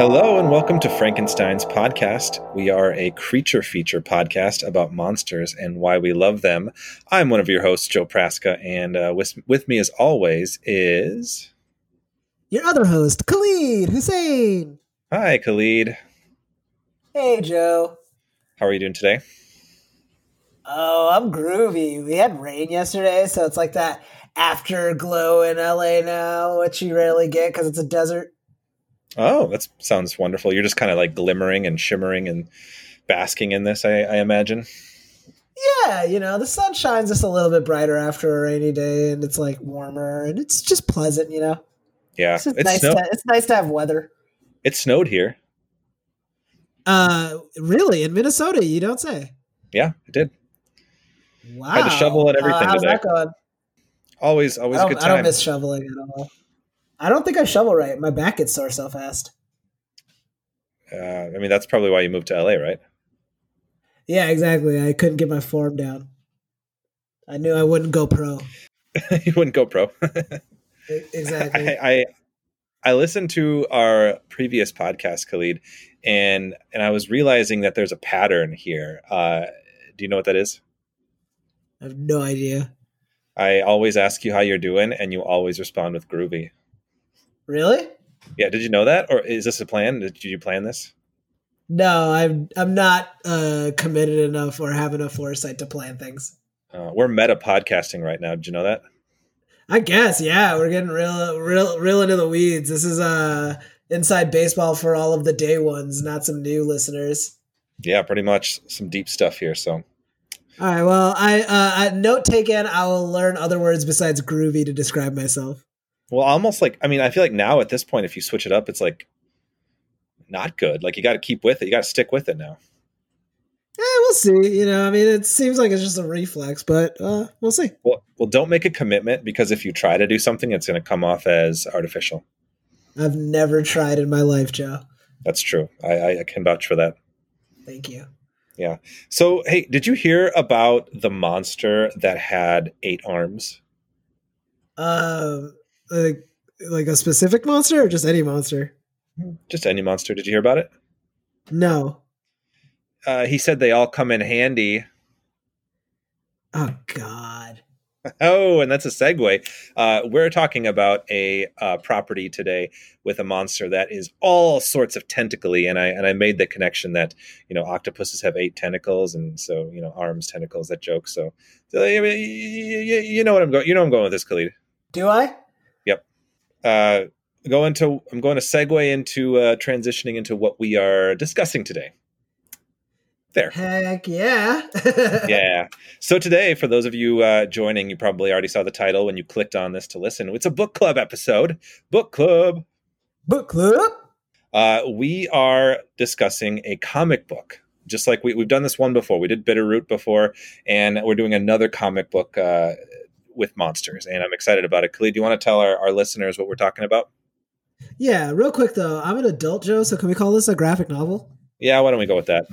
Hello and welcome to Frankenstein's podcast. We are a creature feature podcast about monsters and why we love them. I'm one of your hosts, Joe Praska, and uh, with, with me, as always, is your other host, Khalid Hussein. Hi, Khalid. Hey, Joe. How are you doing today? Oh, I'm groovy. We had rain yesterday, so it's like that afterglow in LA now, which you rarely get because it's a desert. Oh, that sounds wonderful. You're just kind of like glimmering and shimmering and basking in this, I, I, imagine. Yeah, you know, the sun shines just a little bit brighter after a rainy day and it's like warmer and it's just pleasant, you know? Yeah. It's, it's nice, to, it's nice to have weather. It snowed here. Uh, really? In Minnesota, you don't say? Yeah, it did. Wow. Had to shovel and everything uh, how's today. That going? Always, always good time. I don't miss shoveling at all. I don't think I shovel right. My back gets sore so fast. Uh, I mean, that's probably why you moved to LA, right? Yeah, exactly. I couldn't get my form down. I knew I wouldn't go pro. you wouldn't go pro. exactly. I, I, I listened to our previous podcast, Khalid, and and I was realizing that there's a pattern here. Uh, do you know what that is? I have no idea. I always ask you how you're doing, and you always respond with groovy. Really? Yeah. Did you know that, or is this a plan? Did you plan this? No, I'm I'm not uh, committed enough or have enough foresight to plan things. Uh, we're meta podcasting right now. Did you know that? I guess, yeah. We're getting real, real, real into the weeds. This is uh inside baseball for all of the day ones, not some new listeners. Yeah, pretty much some deep stuff here. So, all right. Well, I uh, note taken. I will learn other words besides groovy to describe myself. Well, almost like I mean, I feel like now at this point, if you switch it up, it's like not good. Like you got to keep with it. You got to stick with it now. Yeah, we'll see. You know, I mean, it seems like it's just a reflex, but uh, we'll see. Well, well, don't make a commitment because if you try to do something, it's going to come off as artificial. I've never tried in my life, Joe. That's true. I, I can vouch for that. Thank you. Yeah. So, hey, did you hear about the monster that had eight arms? Um, like like a specific monster or just any monster? Just any monster. Did you hear about it? No. Uh, he said they all come in handy. Oh God. Oh, and that's a segue. Uh, we're talking about a uh, property today with a monster that is all sorts of tentacly, and I and I made the connection that you know octopuses have eight tentacles, and so you know arms, tentacles. That joke. So, so you, you, you know what I'm going. You know I'm going with this, Khalid. Do I? Uh, going to I'm going to segue into uh, transitioning into what we are discussing today. There. Heck yeah. yeah. So today, for those of you uh, joining, you probably already saw the title when you clicked on this to listen. It's a book club episode. Book club. Book club. Uh, we are discussing a comic book. Just like we, have done this one before. We did Bitterroot before, and we're doing another comic book uh, with monsters, and I'm excited about it. Khalid, do you want to tell our, our listeners what we're talking about? Yeah, real quick though, I'm an adult Joe, so can we call this a graphic novel? Yeah, why don't we go with that?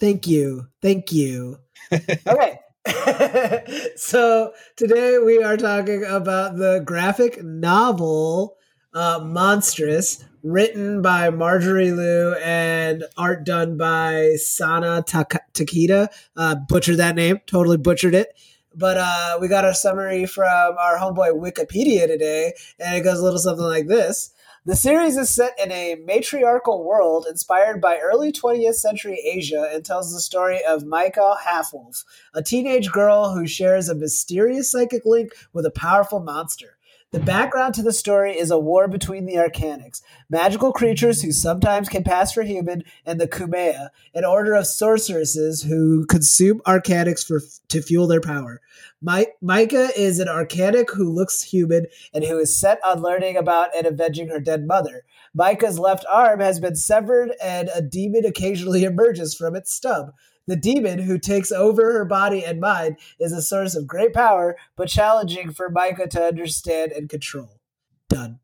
Thank you. Thank you. okay. so today we are talking about the graphic novel uh, Monstress, written by Marjorie Liu and art done by Sana Takeda. Uh, butchered that name, totally butchered it. But uh, we got a summary from our homeboy Wikipedia today, and it goes a little something like this. The series is set in a matriarchal world inspired by early 20th century Asia and tells the story of Maika Halfwolf, a teenage girl who shares a mysterious psychic link with a powerful monster. The background to the story is a war between the Arcanics, magical creatures who sometimes can pass for human, and the Cumaea, an order of sorceresses who consume Arcanics for to fuel their power. My, Maika is an Arcanic who looks human and who is set on learning about and avenging her dead mother. Maika's left arm has been severed, and a demon occasionally emerges from its stub. The demon who takes over her body and mind is a source of great power, but challenging for Maika to understand and control. Done.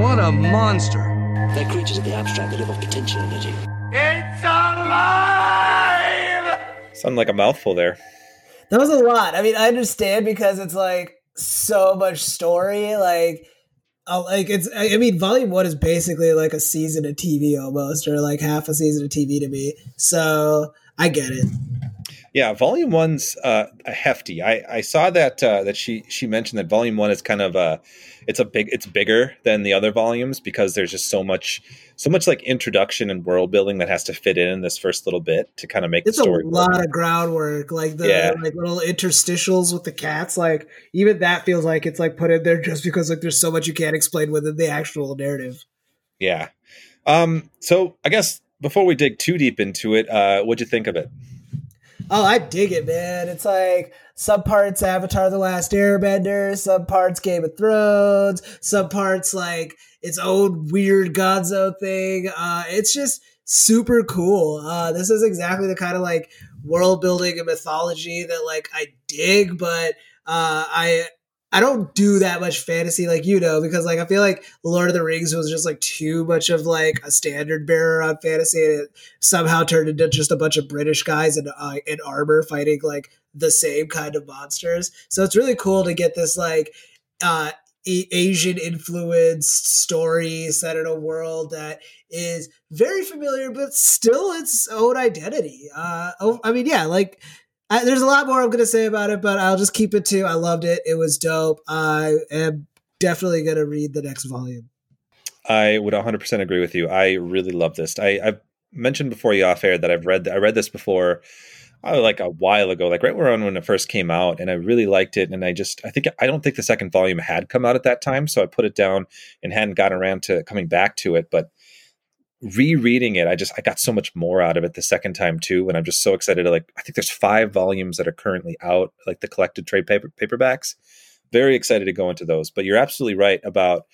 What a monster! They're creatures of the abstract that live off potential energy. It's alive! Sound like a mouthful there. That was a lot. I mean, I understand because it's like so much story. Like, uh, like it's I mean volume 1 is basically like a season of TV almost or like half a season of TV to me. So, I get it. Yeah, volume one's uh, hefty. I, I saw that uh, that she she mentioned that volume one is kind of a it's a big it's bigger than the other volumes because there's just so much so much like introduction and world building that has to fit in in this first little bit to kind of make it's the story. a lot work. of groundwork, like the Yeah. like little interstitials with the cats. Like even that feels like it's like put in there just because like there's so much you can't explain within the actual narrative. Yeah. Um. So I guess before we dig too deep into it, uh, what'd you think of it? Oh, I dig it, man. It's like some parts Avatar The Last Airbender, some parts Game of Thrones, some parts like its own weird Gonzo thing. Uh, it's just super cool. Uh, this is exactly the kind of like world building and mythology that like I dig, but uh, I I don't do that much fantasy like you know because like I feel like Lord of the Rings was just like too much of like a standard bearer on fantasy and it somehow turned into just a bunch of British guys in uh, in armor fighting like the same kind of monsters. So it's really cool to get this like uh Asian influenced story set in a world that is very familiar but still its own identity. Uh oh, I mean yeah, like I, there's a lot more I'm going to say about it, but I'll just keep it to I loved it. It was dope. I am definitely going to read the next volume. I would 100% agree with you. I really love this. I, I've mentioned before you off air that I've read I read this before, uh, like a while ago, like right around when it first came out, and I really liked it. And I just I think I don't think the second volume had come out at that time, so I put it down and hadn't gotten around to coming back to it. But rereading it, I just I got so much more out of it the second time too, and I'm just so excited to like. I think there's five volumes that are currently out, like the collected trade paper paperbacks. Very excited to go into those. But you're absolutely right about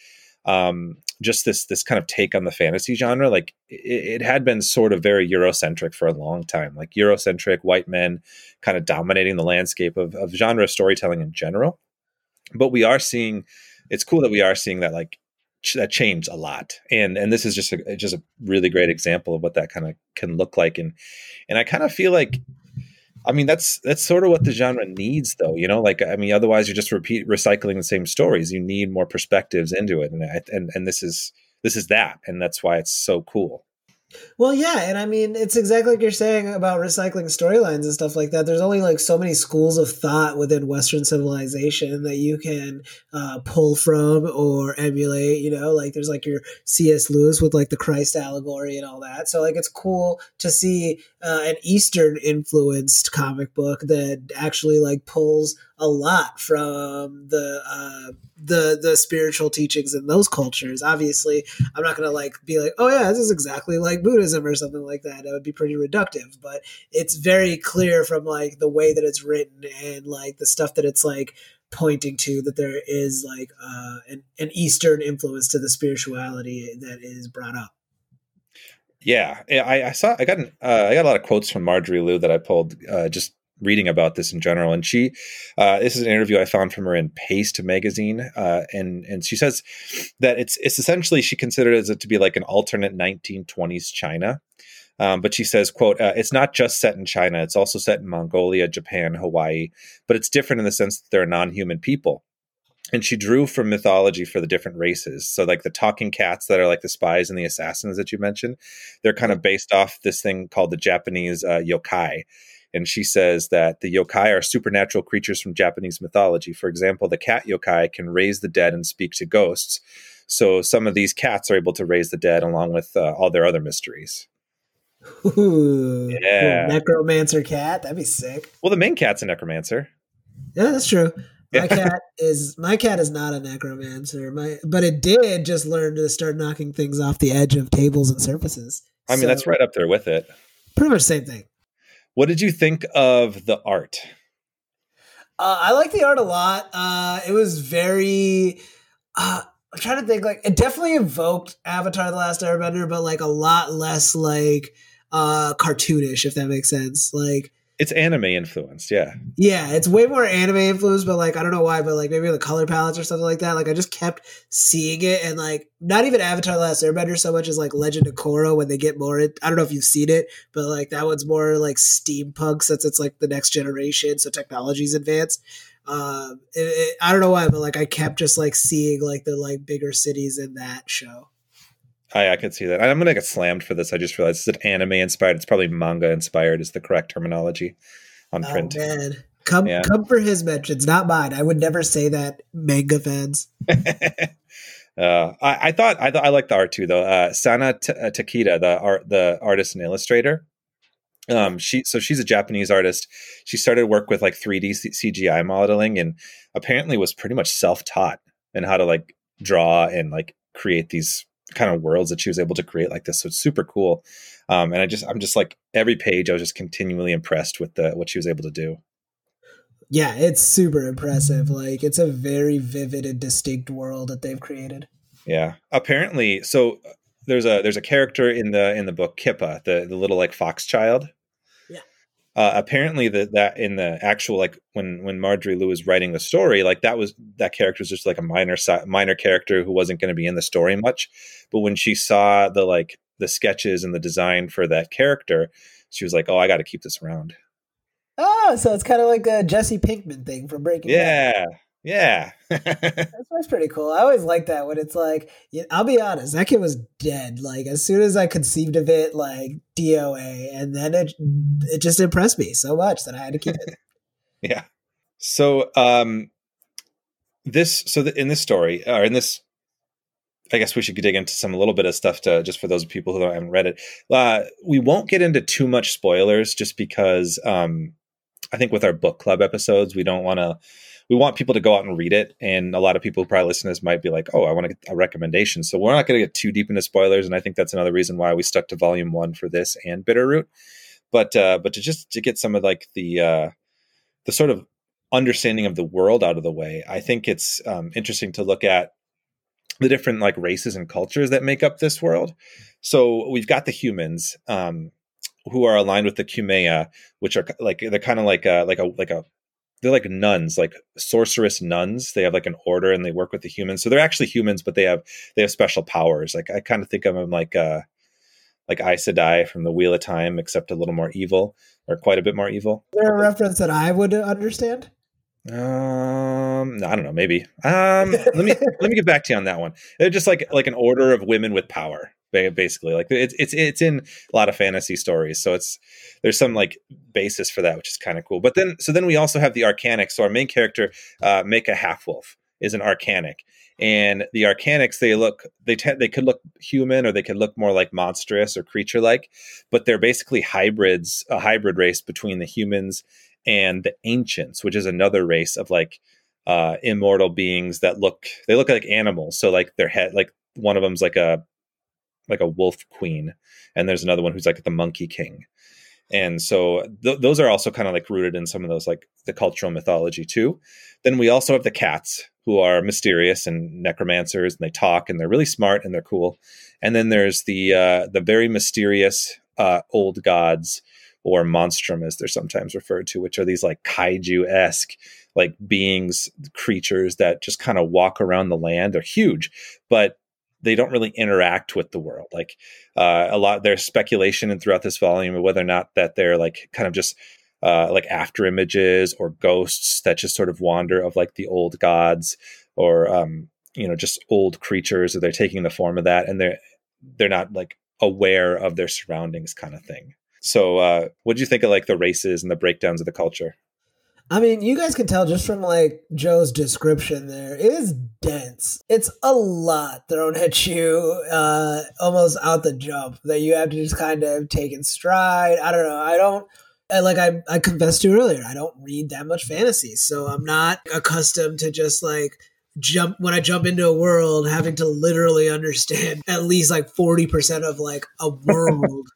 um, just this this kind of take on the fantasy genre. Like it, it had been sort of very Eurocentric for a long time, like Eurocentric white men kind of dominating the landscape of, of genre storytelling in general. But we are seeing. It's cool that we are seeing that like that change a lot, and and this is just a just a really great example of what that kind of can look like, and and I kind of feel like I mean, that's that's sort of what the genre needs, though. You know, like I mean, otherwise you're just repeat recycling the same stories. You need more perspectives into it, and I- and and this is this is that, and that's why it's so cool. Well, yeah, and I mean, it's exactly like you're saying about recycling storylines and stuff like that. There's only like so many schools of thought within Western civilization that you can uh, pull from or emulate. You know, like there's like your C.S. Lewis with like the Christ allegory and all that. So like, it's cool to see uh, an Eastern influenced comic book that actually like pulls a lot from the uh, the the spiritual teachings in those cultures. Obviously, I'm not gonna like be like, oh yeah, this is exactly like Buddhism or something like that. That would be pretty reductive. But it's very clear from like the way that it's written and like the stuff that it's like pointing to that there is like uh, an, an Eastern influence to the spirituality that is brought up. Yeah, yeah, I, I saw. I got an, uh, I got a lot of quotes from Marjorie Liu that I pulled uh, just reading about this in general. And she, uh, this is an interview I found from her in Paste magazine, uh, and and she says that it's it's essentially she considered it to be like an alternate 1920s China. Um, but she says, "quote uh, It's not just set in China; it's also set in Mongolia, Japan, Hawaii. But it's different in the sense that they're non-human people." and she drew from mythology for the different races. So, like the talking cats that are like the spies and the assassins that you mentioned, they're kind of based off this thing called the Japanese uh, yokai. And she says that the yokai are supernatural creatures from Japanese mythology. For example, the cat yokai can raise the dead and speak to ghosts. So, some of these cats are able to raise the dead along with uh, all their other mysteries. Ooh, Yeah. necromancer cat. That'd be sick. Well, the main cat's a necromancer. Yeah, that's true. My cat is my cat is not a necromancer. My but it did just learn to start knocking things off the edge of tables and surfaces. I mean, So, that's right up there with it. Pretty much the same thing. What did you think of the art? Uh, I like the art a lot. Uh, it was very. Uh, I'm trying to think. Like, it definitely evoked Avatar: The Last Airbender, but like a lot less like uh, cartoonish, if that makes sense. Like, It's anime influenced, yeah. Yeah, it's way more anime influenced, but like I don't know why, but like maybe the color palettes or something like that. Like I just kept seeing it, and like not even Avatar: The Last Airbender so much as like Legend of Korra when they get more. I don't know if you've seen it, but like that one's more like steampunk since it's like the next generation, so technology's advanced. Um, it, it, I don't know why, but like I kept just like seeing like the like bigger cities in that show. I, I could see that. I'm gonna get slammed for this. I just realized it's an anime inspired. It's probably manga inspired is the correct terminology on Oh print. man, come Yeah. come for his mentions, not mine. I would never say that, manga fans. uh, I, I thought I thought I liked the art too though. Uh, Sana T- uh, Takeda, the art the artist and illustrator. Um, she so she's a Japanese artist. She started work with like 3D C- CGI modeling and apparently was pretty much self taught in how to like draw and like create these kind of worlds that she was able to create like this. So it's super cool. Um, and I just I'm just like every page I was just continually impressed with the what she was able to do. Yeah, it's super impressive. Like it's a very vivid and distinct world that they've created. Yeah. Apparently, so uh, there's a there's a character in the in the book Kippa, the the little like fox child. Yeah. Uh, apparently, that that in the actual like when when Marjorie Liu was writing the story, like that was that character was just like a minor minor character who wasn't going to be in the story much. But when she saw the like the sketches and the design for that character, she was like, "Oh, I got to keep this around." Oh, so it's kind of like a Jesse Pinkman thing from Breaking Bad. Yeah. That's, that's pretty cool. I always like that when it's like, yeah, I'll be honest, that kid was dead. Like as soon as I conceived of it, like DOA, and then it it just impressed me so much that I had to keep it. Yeah. So um this so the, in this story or in this I guess we should dig into some a little bit of stuff to just for those people who haven't read it. Uh, we won't get into too much spoilers just because um, I think with our book club episodes we don't want to. We want people to go out and read it, and a lot of people who probably listen to this might be like, "Oh, I want to get a recommendation." So we're not going to get too deep into spoilers, and I think that's another reason why we stuck to volume one for this and Bitterroot. But uh, but to just to get some of like the uh, the sort of understanding of the world out of the way, I think it's um, interesting to look at the different like races and cultures that make up this world. So we've got the humans um, who are aligned with the Cumaea, which are like they're kind of like a like a like a they're like nuns, like sorceress nuns. They have like an order and they work with the humans. So they're actually humans, but they have they have special powers. Like I kind of think of them like uh like Aes Sedai from the Wheel of Time, except a little more evil or quite a bit more evil. Is there a reference that I would understand? Um, I don't know, maybe. Um, let me let me get back to you on that one. They're just like like an order of women with power, basically. Like it's it's it's in a lot of fantasy stories, so it's there's some like basis for that, which is kind of cool. But then so then we also have the Arcanic. So our main character, uh, Maika Halfwolf, is an Arcanic, and the Arcanics they look they te- they could look human or they could look more like monstrous or creature like, but they're basically hybrids, a hybrid race between the humans and the ancients which is another race of like uh immortal beings that look they look like animals so like their head like one of them's like a like a wolf queen and there's another one who's like the monkey king. And so th- those are also kind of like rooted in some of those like the cultural mythology too. Then we also have the cats who are mysterious and necromancers and they talk and they're really smart and they're cool. And then there's the uh the very mysterious uh old gods or monstrum as they're sometimes referred to which are these like kaiju-esque like beings creatures that just kind of walk around the land. They're huge but they don't really interact with the world. Like uh, a lot there's speculation and throughout this volume of whether or not that they're like kind of just uh, like after images or ghosts that just sort of wander of like the old gods or um, you know just old creatures or they're taking the form of that and they're they're not like aware of their surroundings kind of thing. So uh, what do you think of like the races and the breakdowns of the culture I mean, you guys can tell just from like Joe's description there, it is dense. It's a lot thrown at you uh almost out the jump that you have to just kind of take in stride. I don't know. I don't like I I confessed to earlier, I don't read that much fantasy, so I'm not accustomed to just like jump when I jump into a world having to literally understand at least like 40% of like a world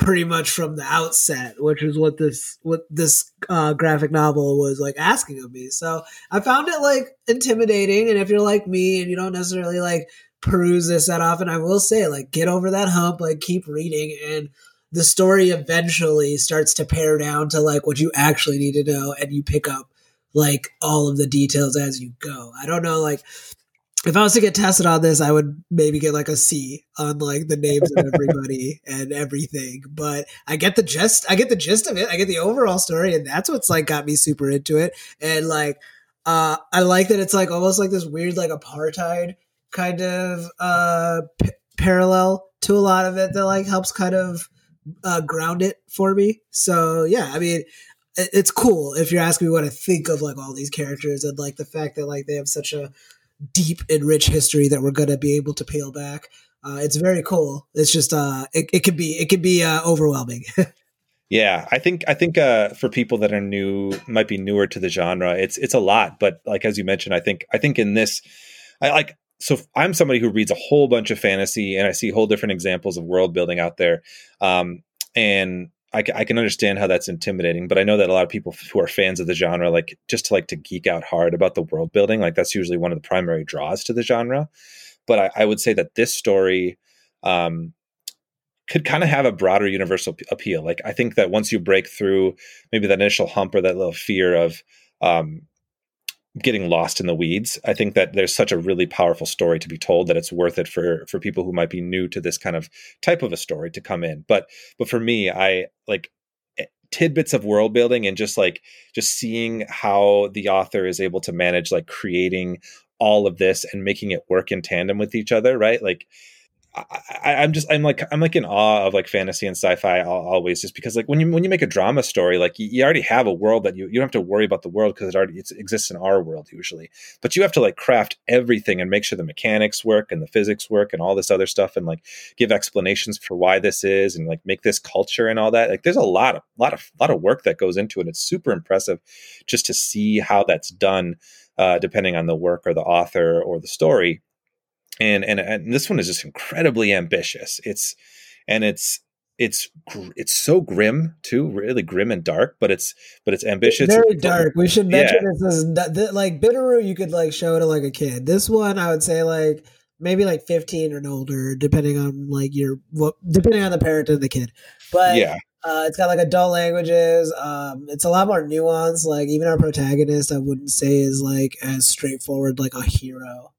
pretty much from the outset, which is what this what this uh, graphic novel was like asking of me. So I found it like intimidating, and if you're like me and you don't necessarily like peruse this that often, I will say like get over that hump, like keep reading, and the story eventually starts to pare down to like what you actually need to know and you pick up like all of the details as you go. I don't know like if I was to get tested on this, I would maybe get like a C on like the names of everybody and everything. But I get the gist. I get the gist of it. I get the overall story, and that's what's like got me super into it. And like, uh, I like that it's like almost like this weird like apartheid kind of uh p- parallel to a lot of it that like helps kind of uh, ground it for me. So yeah, I mean, it's cool if you're asking me what I think of like all these characters and like the fact that like they have such a deep and rich history that we're going to be able to peel back. Uh, it's very cool. It's just uh, it, it could be it could be uh, overwhelming. yeah, I think I think uh, for people that are new, might be newer to the genre, it's it's a lot. But like as you mentioned, I think I think in this, I like so I'm somebody who reads a whole bunch of fantasy and I see whole different examples of world building out there. Um, and I, I, can understand how that's intimidating, but I know that a lot of people who are fans of the genre, like just to like to geek out hard about the world building, like that's usually one of the primary draws to the genre. But I, I would say that this story um, could kind of have a broader universal p- appeal. Like I think that once you break through maybe that initial hump or that little fear of um, getting lost in the weeds. I think that there's such a really powerful story to be told that it's worth it for for people who might be new to this kind of type of a story to come in. But but for me, I like eh, tidbits of world building and just like just seeing how the author is able to manage like creating all of this and making it work in tandem with each other, right? Like I, am just I'm like I'm like in awe of like fantasy and sci-fi always just because like when you when you make a drama story like you, you already have a world that you you don't have to worry about the world because it already exists in our world usually. But you have to like craft everything and make sure the mechanics work and the physics work and all this other stuff and like give explanations for why this is and like make this culture and all that. Like there's a lot of lot of lot of work that goes into it. It's super impressive just to see how that's done uh, depending on the work or the author or the story and and and this one is just incredibly ambitious. It's and it's it's it's so grim too, really grim and dark, but it's but it's ambitious. It's very dark. We should mention yeah. this is this, like Bitterroot. You could like show to like a kid. This one, I would say like maybe like fifteen and older, depending on like your what depending on the parent and the kid. But yeah. Uh, it's got like adult languages. Um, it's a lot more nuanced. Like even our protagonist, I wouldn't say is like as straightforward like a hero.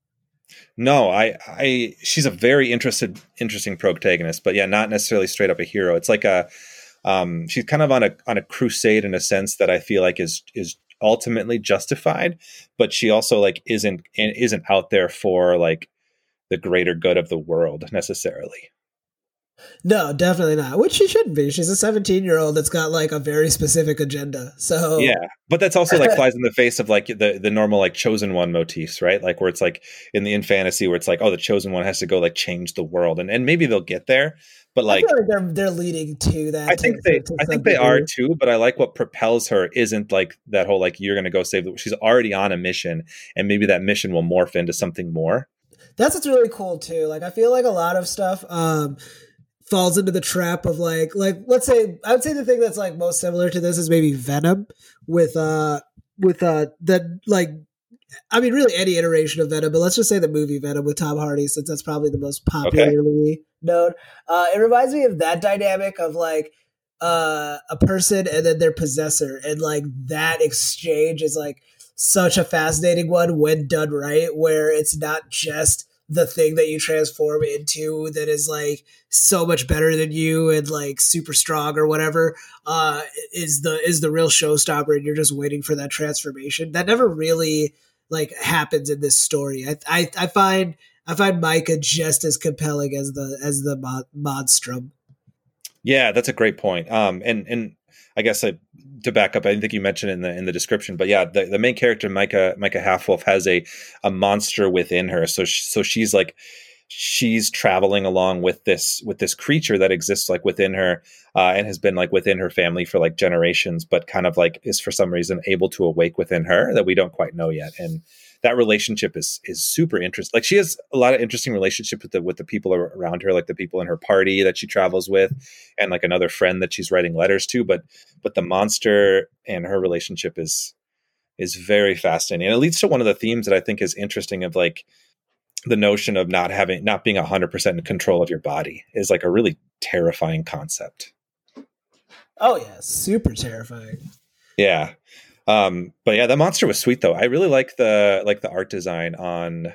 No, I, I, she's a very interested, interesting protagonist, but yeah, not necessarily straight up a hero. It's like a, um, she's kind of on a on a crusade in a sense that I feel like is is ultimately justified, but she also like isn't isn't out there for like the greater good of the world necessarily. No, definitely not. Which she shouldn't be. She's a 17 year old that's got like a very specific agenda. So yeah, but that's also like flies in the face of like the the normal like chosen one motifs, right? Like where it's like in the in fantasy where it's like oh the chosen one has to go like change the world, and and maybe they'll get there, but like, like they're they're leading to that. I think to, they to I think they are too. But I like what propels her isn't like that whole like you're going to go save. The, she's already on a mission, and maybe that mission will morph into something more. That's what's really cool too. Like I feel like a lot of stuff. um falls into the trap of like like let's say I would say the thing that's like most similar to this is maybe Venom with uh with uh that like I mean really any iteration of Venom, but let's just say the movie Venom with Tom Hardy since that's probably the most popularly okay. known. Uh it reminds me of that dynamic of like uh a person and then their possessor and like that exchange is like such a fascinating one when done right where it's not just the thing that you transform into that is like so much better than you and like super strong or whatever uh is the is the real showstopper and you're just waiting for that transformation. That never really like happens in this story. I i, I find i find Maika just as compelling as the as the mod, monstrum. Yeah that's a great point. Um and and i guess I, to back up, I think you mentioned in the in the description, but yeah, the, the main character Maika Maika Halfwolf has a a monster within her. So she, so she's like she's traveling along with this with this creature that exists like within her uh, and has been like within her family for like generations, but kind of like is for some reason able to awake within her that we don't quite know yet. And that relationship is is super interesting. Like she has a lot of interesting relationship with the with the people around her, like the people in her party that she travels with, and like another friend that she's writing letters to. But but the monster and her relationship is is very fascinating, and it leads to one of the themes that I think is interesting of like the notion of not having not being 100% in control of your body is like a really terrifying concept Oh yeah, super terrifying. Yeah. Um, but yeah, that monster was sweet though. I really like the like the art design on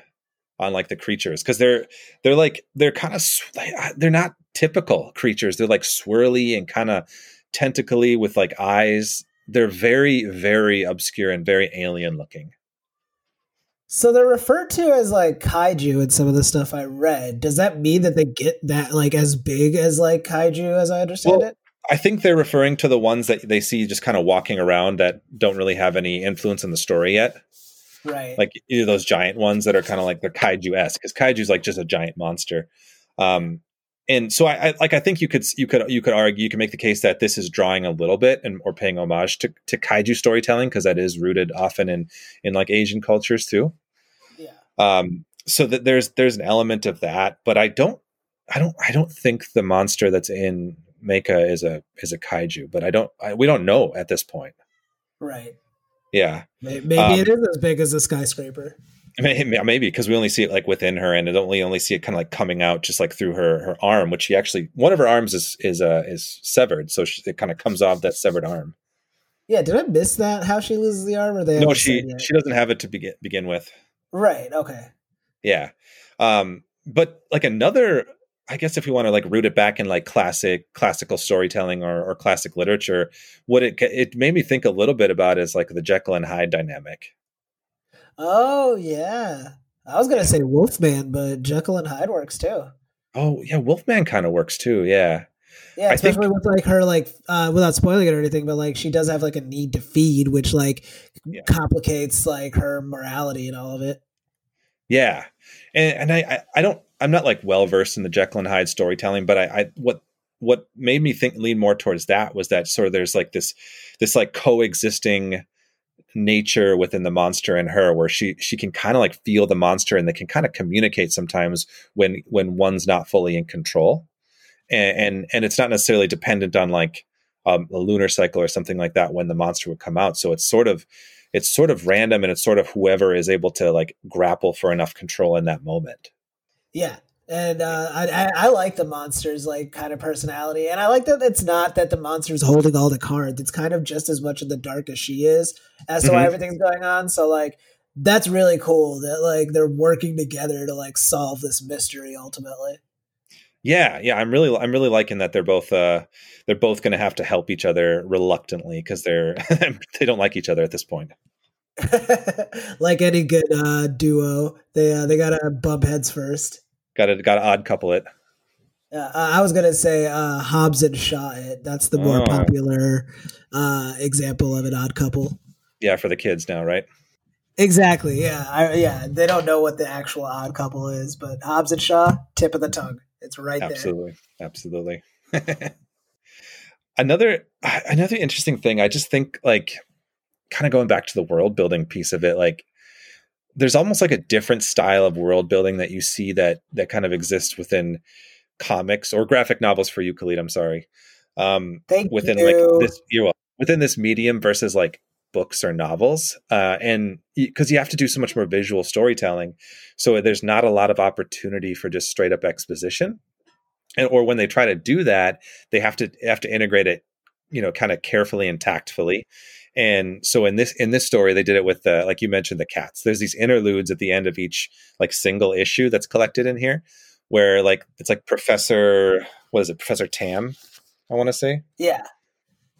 on like the creatures because they're they're like they're kind of they're not typical creatures. They're like swirly and kind of tentacly with like eyes. They're very very obscure and very alien looking. So they're referred to as like kaiju in some of the stuff I read. Does that mean that they get that like as big as like kaiju as I understand well, it? I think they're referring to the ones that they see just kind of walking around that don't really have any influence in the story yet. Right. Like either those giant ones that are kind of like the kaiju esque, because kaiju is like just a giant monster. Um, and so I, I, like I think you could you could you could argue you could make the case that this is drawing a little bit and or paying homage to, to kaiju storytelling because that is rooted often in in like Asian cultures too. Yeah. Um. So that there's there's an element of that, but I don't I don't I don't think the monster that's in Maika is a is a kaiju, but I don't I, we don't know at this point. Right. Yeah. Maybe, um, it is as big as a skyscraper. Maybe because we only see it like within her, and don't we only see it kind of like coming out just like through her her arm, which she actually one of her arms is is uh is severed, so she, it kind of comes off that severed arm. Yeah, did I miss that? How she loses the arm? Or they no, she she doesn't have it to begin begin with. Right. Okay. Yeah, um, but like another I guess if we want to like root it back in like classic classical storytelling or, or classic literature, what it it made me think a little bit about is like the Jekyll and Hyde dynamic. Oh yeah, I was gonna say Wolfman, but Jekyll and Hyde works too. Oh yeah, Wolfman kind of works too. Yeah. Yeah, especially think, with like her like uh, without spoiling it or anything, but like she does have like a need to feed, which like yeah. complicates like her morality and all of it. Yeah, and and I I don't I'm not like well versed in the Jekyll and Hyde storytelling, but I, I what what made me think lean more towards that was that sort of there's like this this like coexisting nature within the monster and her where she she can kind of like feel the monster and they can kind of communicate sometimes when when one's not fully in control. And and, and it's not necessarily dependent on like um, a lunar cycle or something like that when the monster would come out. So it's sort of it's sort of random and it's sort of whoever is able to like grapple for enough control in that moment yeah. And uh, I, I like the monsters like kind of personality, and I like that it's not that the monster's holding all the cards. It's kind of just as much in the dark as she is, as to mm-hmm. why everything's going on. So like that's really cool that like they're working together to like solve this mystery ultimately. Yeah, yeah, I'm really I'm really liking that they're both uh they're both going to have to help each other reluctantly because they're they don't like each other at this point. like any good uh duo, they uh, they got to bump heads first. Got to got to odd couple it. Uh, I was gonna say uh, Hobbs and Shaw. It that's the more oh. popular uh, example of an odd couple. Yeah, for the kids now, right? Exactly. Yeah, I, yeah. They don't know what the actual odd couple is, but Hobbs and Shaw, tip of the tongue. It's right absolutely, there. Absolutely, absolutely. another another interesting thing. I just think like kind of going back to the world building piece of it, like there's almost like a different style of world building that you see that that kind of exists within comics or graphic novels for you, Khalid. I'm sorry. Um, Thank within you. like this, you within this medium versus like books or novels, uh, and because you have to do so much more visual storytelling, so there's not a lot of opportunity for just straight up exposition. And, or when they try to do that, they have to have to integrate it, you know, kind of carefully and tactfully and so in this in this story they did it with the like you mentioned the cats. There's these interludes at the end of each like single issue that's collected in here where like it's like professor what is it? Professor tam i want to say? Yeah.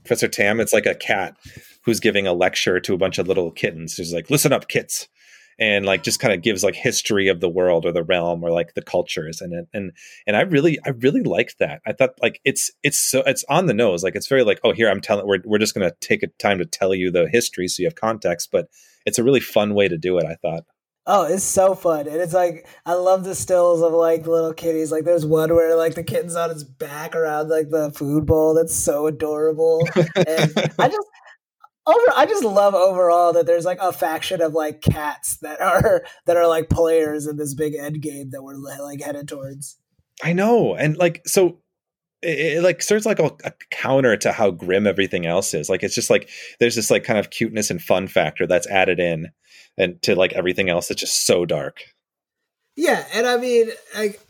Professor tam it's like a cat who's giving a lecture to a bunch of little kittens. He's like listen up kits and like just kind of gives like history of the world or the realm or like the cultures and and and I really I really liked that. I thought like it's it's so it's on the nose. Like it's very like oh here I'm telling we're we're just gonna take a time to tell you the history so you have context, but it's a really fun way to do it. I thought. Oh, it's so fun. And it's like I love the stills of like little kitties. Like there's one where like the kitten's on its back around like the food bowl. That's so adorable. and I just over I just love overall that there's like a faction of like cats that are that are like players in this big end game that we're like headed towards. I know. And like so it, it like serves like a, a, counter to how grim everything else is. Like it's just like there's this like kind of cuteness and fun factor that's added in and to like everything else that's just so dark. Yeah, and I mean like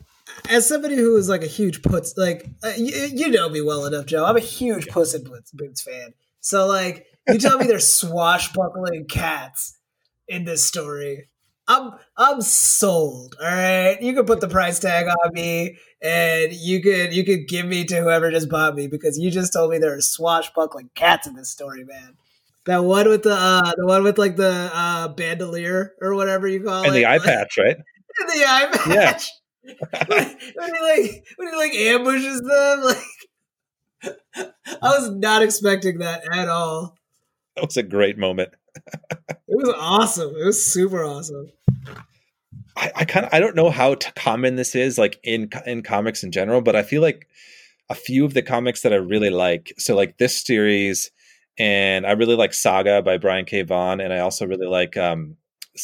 as somebody who is like a huge puts like uh, you, you know me well enough joe i'm a huge puss in boots, boots fan so like you tell me there's swashbuckling cats in this story. I'm i'm sold all right? You can put the price tag on me and you could you could give me to whoever just bought me because you just told me there are swashbuckling cats in this story man. That one with the uh the one with like the uh bandolier or whatever you call and it. and the eye patch, right? the eye patch. When, when he like when he like ambushes them like I was not expecting that at all. That was a great moment. It was awesome. It was super awesome. I, I kind of I don't know how t- common this is like in in comics in general, but I feel like a few of the comics that I really like. So like this series, and I really like Saga by Brian K. Vaughan, and I also really like um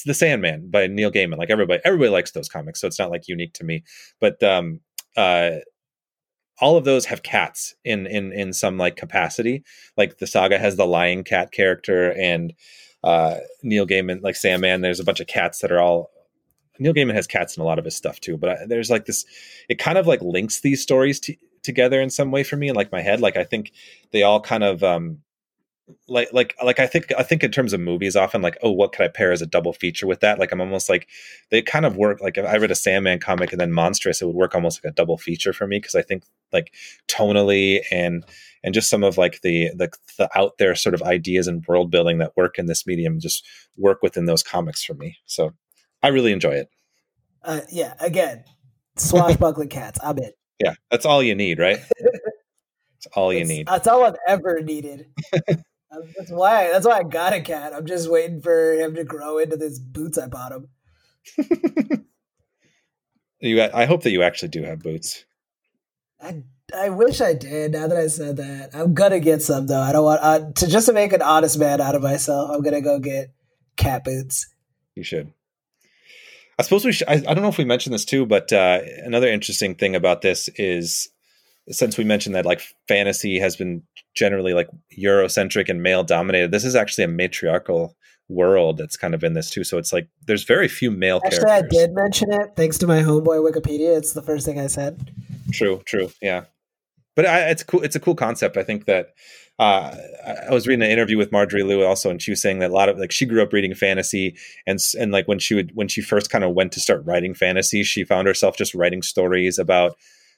the Sandman by Neil Gaiman. Like everybody, everybody likes those comics, so it's not like unique to me. But um, uh, all of those have cats in in in some like capacity. Like the Saga has the lion cat character, and uh, Neil Gaiman, like Sandman, there's a bunch of cats that are all. Neil Gaiman has cats in a lot of his stuff too, but I, there's like this. It kind of like links these stories to, together in some way for me, in like my head. Like I think they all kind of um, like like like I think I think in terms of movies often like oh what could I pair as a double feature with that like I'm almost like they kind of work like if I read a Sandman comic and then Monstress it would work almost like a double feature for me because I think like tonally and and just some of like the the the out there sort of ideas and world building that work in this medium just work within those comics for me so I really enjoy it Uh, yeah, again, swashbuckling cats. I'm in. yeah that's all you need right It's all you That's- need That's all I've ever needed. That's why. That's why I got a cat. I'm just waiting for him to grow into these boots I bought him. you I hope that you actually do have boots I I wish I did. Now that I said that, I'm gonna get some though. I don't want uh, to just to make an honest man out of myself. I'm gonna go get cat boots. You should. I suppose we should. I, I don't know if we mentioned this too, but uh, another interesting thing about this is since we mentioned that like fantasy has been generally like Eurocentric and male dominated, this is actually a matriarchal world that's kind of in this too. So it's like there's very few male Actually, I did mention it thanks to my homeboy Wikipedia. It's the first thing I said. True, true, yeah. But I, it's cool. It's a cool concept. I think that uh, I I was reading an interview with Marjorie Liu also, and she was saying that a lot of like she grew up reading fantasy, and and like when she would when she first kind of went to start writing fantasy, she found herself just writing stories about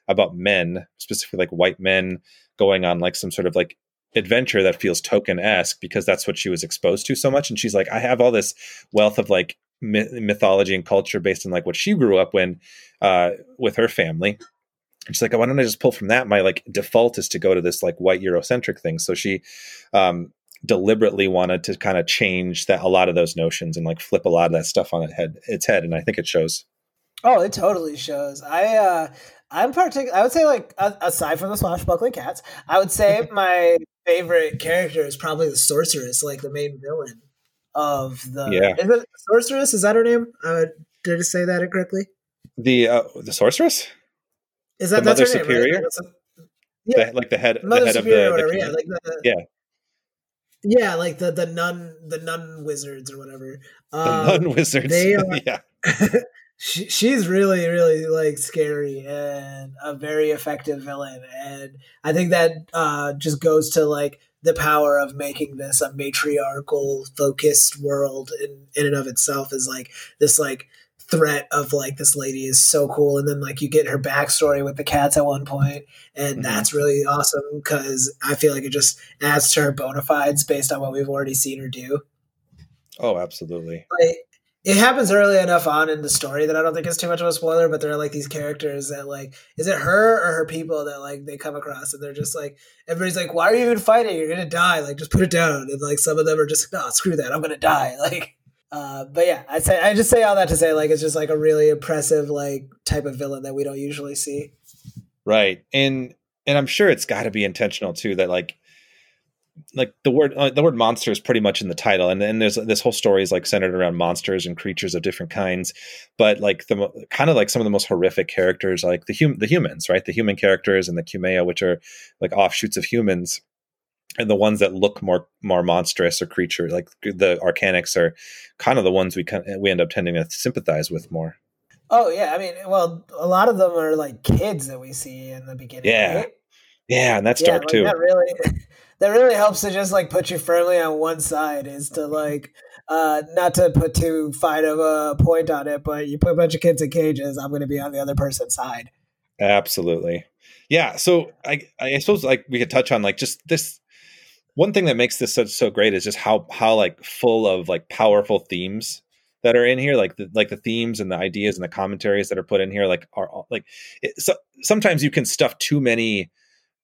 about men, specifically like white men, going on like some sort of like adventure that feels token esque because that's what she was exposed to so much. And she's like, I have all this wealth of like myth- mythology and culture based on like what she grew up when uh, with her family. And she's like, why don't I just pull from that? My like default is to go to this like white Eurocentric thing. So she um, deliberately wanted to kind of change that a lot of those notions and like flip a lot of that stuff on its head. Its head, and I think it shows. Oh, it totally shows. I uh I'm partic- I would say like aside from the swashbuckling cats, I would say my favorite character is probably the sorceress, like the main villain of the Yeah. Sorceress? Is that her name? Uh, did I say that incorrectly? The uh, the sorceress, Is that The that's Mother her name? Superior? Right? Yeah. the, like the head, Mother the head of the, Superior the yeah, like the Yeah. yeah, like the the nun the nun wizards or whatever. the Um, nun wizards. they are- yeah, she, she's really really like scary and a very effective villain and i think that uh just goes to like the power of making this a matriarchal focused world in in and of itself is like this like threat of like this lady is so cool and then like you get her backstory with the cats at one point and Mhm. that's really awesome because i feel like it just adds to her bona fides based on what we've already seen her do oh, absolutely. like it happens early enough on in the story that I don't think it's too much of a spoiler, but there are like these characters that like is it her or her people that like they come across and they're just like everybody's like, Why are you even fighting? You're gonna die, like just put it down. And like some of them are just no, screw that, I'm gonna die. Like uh but yeah, I say I just say all that to say like it's just like a really impressive like type of villain that we don't usually see. Right, and and I'm sure it's got to be intentional too. That like like the word uh, the word monster is pretty much in the title, and then there's this whole story is like centered around monsters and creatures of different kinds. But like the kind of like some of the most horrific characters, like the hum- the humans, right? The human characters and the Cumaea, which are like offshoots of humans. And the ones that look more more monstrous or creature, like the Arcanics, are kind of the ones we kind we end up tending to sympathize with more. Oh yeah, I mean, well, a lot of them are like kids that we see in the beginning. Yeah. right? Yeah, and that's Yeah, dark like, too. That really, that really helps to just like put you firmly on one side. Is to like, uh, not to put too fine of a point on it, but you put a bunch of kids in cages, I'm to be on the other person's side. Absolutely. Yeah. So I I suppose like we could touch on like just this one thing that makes this so so great is just how how like full of like powerful themes that are in here like the like the themes and the ideas and the commentaries that are put in here like are all like it, so, sometimes you can stuff too many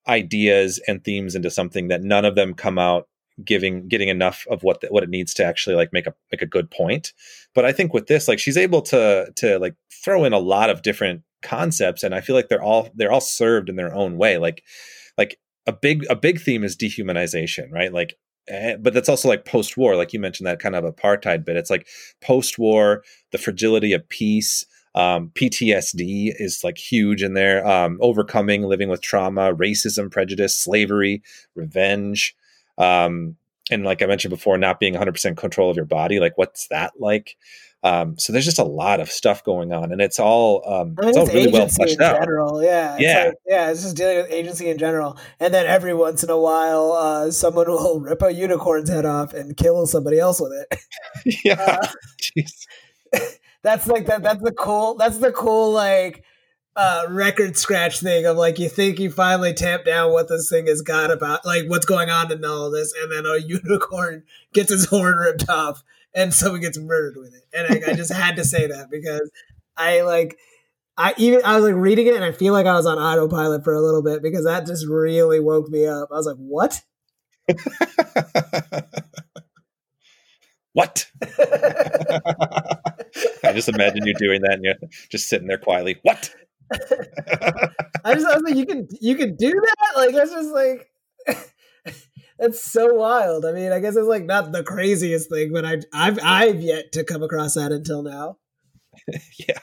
ideas and themes into something that none of them come out giving getting enough of what the, what it needs to actually like make a make a good point. But i think with this like she's able to to like throw in a lot of different concepts and i feel like they're all they're all served in their own way. Like like a big a big theme is dehumanization right? Like eh, but that's also like post-war. Like you mentioned that kind of apartheid bit. It's like post-war the fragility of peace um, ptsd is like huge in there um, overcoming living with trauma racism prejudice slavery revenge um, and like i mentioned before not being 100% control of your body like what's that like um, so there's just a lot of stuff going on and it's all um, I mean, it's all really well agency in fleshed out general. Yeah. It's Yeah. like- yeah. It's just dealing with agency in general. And then every once in a while, uh, someone will rip a unicorn's head off and kill somebody else with it. yeah Uh. That's like that. That's the cool. That's the cool like uh record scratch thing of like you think you finally tamp down what this thing has got about like what's going on in all this, and then a unicorn gets his horn ripped off and someone gets murdered with it. And I, I just had to say that because I like. I even I was like reading it and I feel like I was on autopilot for a little bit because that just really woke me up. I was like, "What?" what? I just imagine you doing that and you're just sitting there quietly. What? I just I was like, you can you can do that? Like that's just like that's so wild. I mean, I guess it's like not the craziest thing, but I I've I've yet to come across that until now. yeah.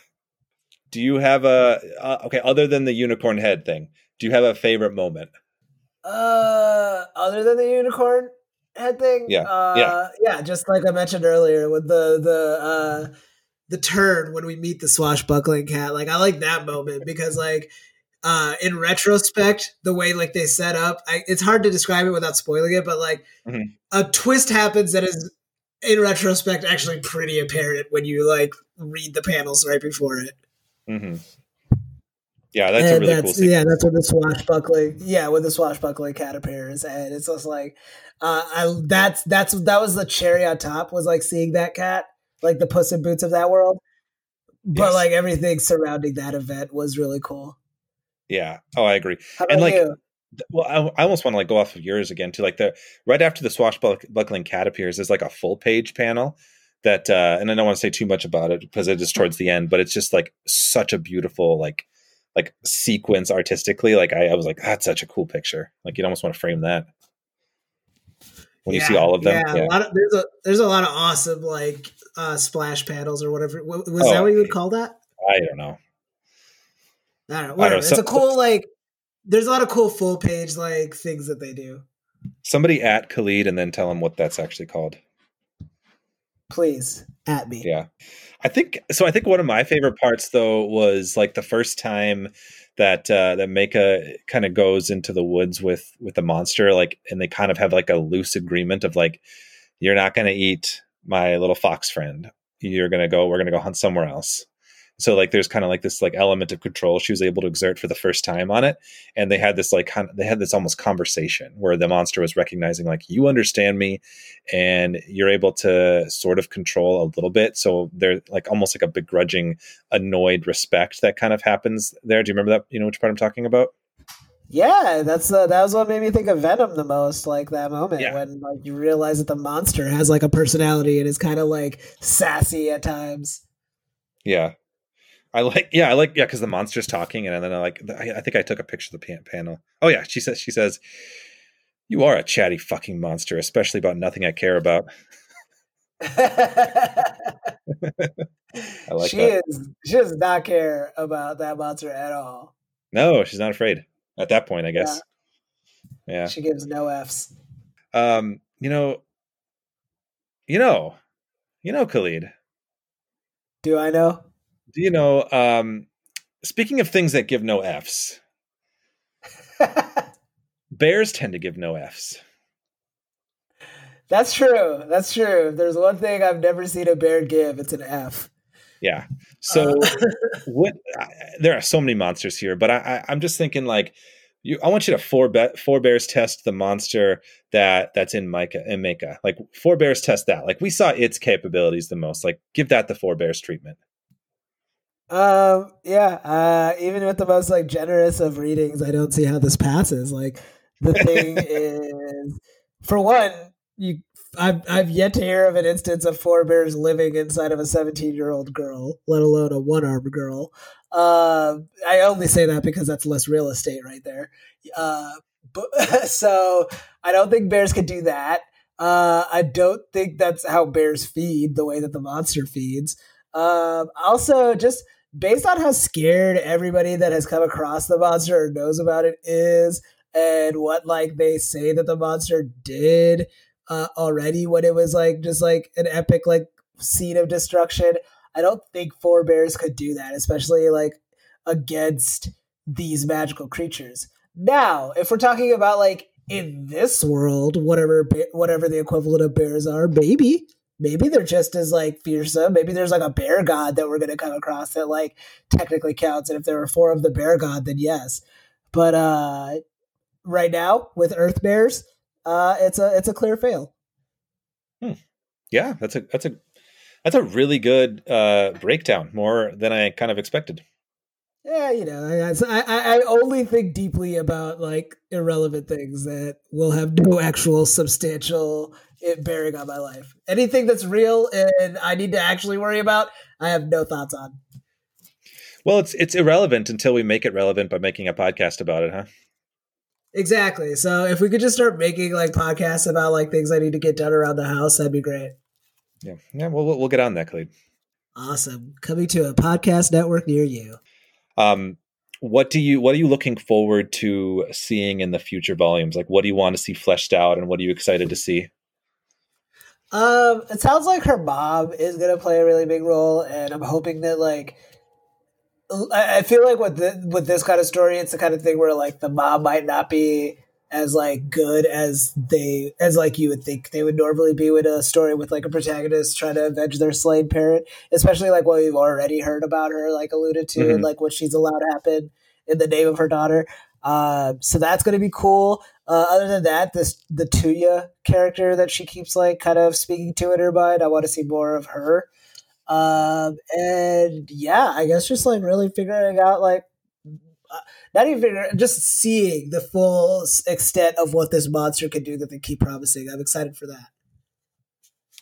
Do you have a uh, okay? Other than the unicorn head thing, do you have a favorite moment? Uh, other than the unicorn head thing, Yeah, uh, yeah. yeah, just like I mentioned earlier with the the uh the turn when we meet the swashbuckling cat. Like I like that moment because like uh in retrospect, the way like they set up, I, it's hard to describe it without spoiling it, but like Mhm. a twist happens that is in retrospect actually pretty apparent when you like read the panels right before it. hmm Yeah, that's a And really cool. that's, Sequence. Yeah, that's when the swashbuckling. Yeah, when the swashbuckling cat appears, and it's just like, uh, I that's that's that was the cherry on top was like seeing that cat, like the Puss in Boots of that world. But Yes. like everything surrounding that event was really cool. Yeah. Oh, I agree. How And, like, you? Well, I, I almost want to like go off of yours again too. Like the right after the swashbuckling cat appears, there's like a full page panel that, uh, and I don't want to say too much about it because it is towards the end, but it's just like such a beautiful like like sequence artistically. Like I, I was like, that's such a cool picture. Like you'd almost want to frame that when you see all of them. Yeah, Yeah. A lot of, there's a there's a lot of awesome like uh, splash panels or whatever. Was Oh, that what you would call that? I don't know. I don't know. I don't know, it's a cool like. There's a lot of cool full page like things that they do. Somebody at Khalid and then tell him what that's actually called. Please at me. Yeah. I think so. I think one of my favorite parts though was like the first time that uh that Maika kind of goes into the woods with with the monster, like and they kind of have like a loose agreement of like, you're not gonna eat my little fox friend. You're gonna go, we're gonna go hunt somewhere else. So like there's kind of like this like element of control she was able to exert for the first time on it. And they had this like kind of they had this almost conversation where the monster was recognizing like you understand me and you're able to sort of control a little bit. So they're like almost like a begrudging, annoyed respect that kind of happens there. Do you remember that? You know which part I'm talking about? Yeah, that's uh, that was what made me think of Venom the most. Like that moment Yeah. when like you realize that the monster has like a personality and is kind of like sassy at times. Yeah. I like, yeah, I like, yeah, because the monster's talking, and then I like, I, I think I took a picture of the pan- panel. Oh yeah, she says, she says, "You are a chatty fucking monster, especially about nothing I care about." I like she that. is she does not care about that monster at all. No, she's not afraid at that point. I guess. Yeah. She gives no f's. Um. You know. You know. You know, Khalid. Do I know? Do you know? Um, speaking of things that give no Fs, bears tend to give no Fs. That's true. That's true. There's one thing I've never seen a bear give, it's an F. Yeah. So uh, what? there are so many monsters here, but I, I, am just thinking like, you. I want you to four be, test the monster that that's in Maika and Maika. Like four bears test that. Like we saw its capabilities the most. Like give that the four bears treatment. Um. Yeah. Uh. Even with the most like generous of readings, I don't see how this passes. Like the thing is, for one, you I've I've yet to hear of an instance of four bears living inside of a 17 year old girl, let alone a one armed girl. Uh, I only say that because that's less real estate right there. Uh, but, so I don't think bears could do that. Uh, I don't think that's how bears feed the way that the monster feeds. Um, also, just based on how scared everybody that has come across the monster or knows about it is, and what like they say that the monster did uh, already when it was like just like an epic like scene of destruction. I don't think four bears could do that, especially like against these magical creatures. Now, if we're talking about like in this world, whatever whatever the equivalent of bears are, maybe maybe they're just as like fearsome. Maybe there's like a bear god that we're gonna come across that like technically counts. And if there are four of the bear god, then yes. But uh right now with Earth Bears, uh, it's a it's a clear fail. Hmm. Yeah, that's a that's a that's a really good uh, breakdown, more than I kind of expected. Yeah, you know, I, I, I only think deeply about like irrelevant things that will have no actual substantial bearing on my life. Anything that's real and I need to actually worry about, I have no thoughts on. Well, it's it's irrelevant until we make it relevant by making a podcast about it, huh? Exactly. So if we could just start making like podcasts about like things I need to get done around the house, that'd be great. Yeah. Yeah. We'll, we'll get on that, Cleve. Awesome. Coming to a podcast network near you. Um, what do you what are you looking forward to seeing in the future volumes? Like what do you want to see fleshed out and what are you excited to see? Um, it sounds like her mom is gonna play a really big role, and I'm hoping that like I feel like with the, with this kind of story, it's the kind of thing where like the mom might not be as like good as they as like you would think they would normally be with a story with like a protagonist trying to avenge their slain parent, especially like what we've already heard about her, like alluded to, mm-hmm. and like what she's allowed to happen in the name of her daughter. Uh, so that's going to be cool. Uh, other than that, this the Tuya character that she keeps like kind of speaking to in her mind, I want to see more of her. Um, and yeah, I guess just like really figuring out like uh, not even figuring, just seeing the full extent of what this monster can do that they keep promising. I'm excited for that.